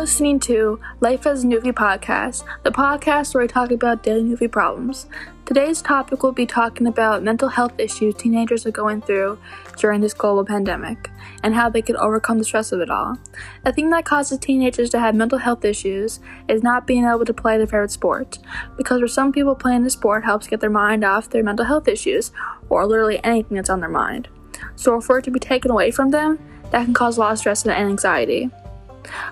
listening to Life as a Newfie podcast, the podcast where we talk about daily Newfie problems. Today's topic will be talking about mental health issues teenagers are going through during this global pandemic and how they can overcome the stress of it all. A thing that causes teenagers to have mental health issues is not being able to play their favorite sport, because for some people, playing the sport helps get their mind off their mental health issues or literally anything that's on their mind. So, for it to be taken away from them, that can cause a lot of stress and anxiety.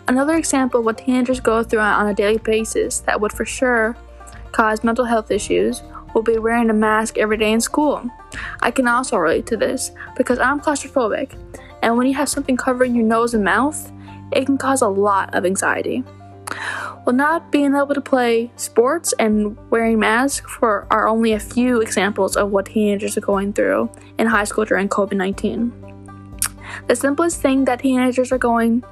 Another example of what teenagers go through on a daily basis that would for sure cause mental health issues will be wearing a mask every day in school. I can also relate to this because I'm claustrophobic, and when you have something covering your nose and mouth, it can cause a lot of anxiety. Well, not being able to play sports and wearing masks for are only a few examples of what teenagers are going through in high school during COVID 19. The simplest thing that teenagers are going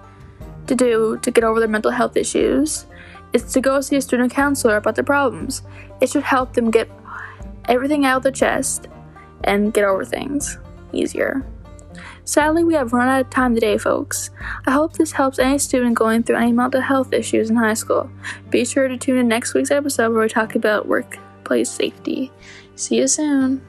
to do to get over their mental health issues is to go see a student counselor about their problems. It should help them get everything out of their chest and get over things easier. Sadly, we have run out of time today, folks. I hope this helps any student going through any mental health issues in high school. Be sure to tune in next week's episode where we talk about workplace safety. See you soon.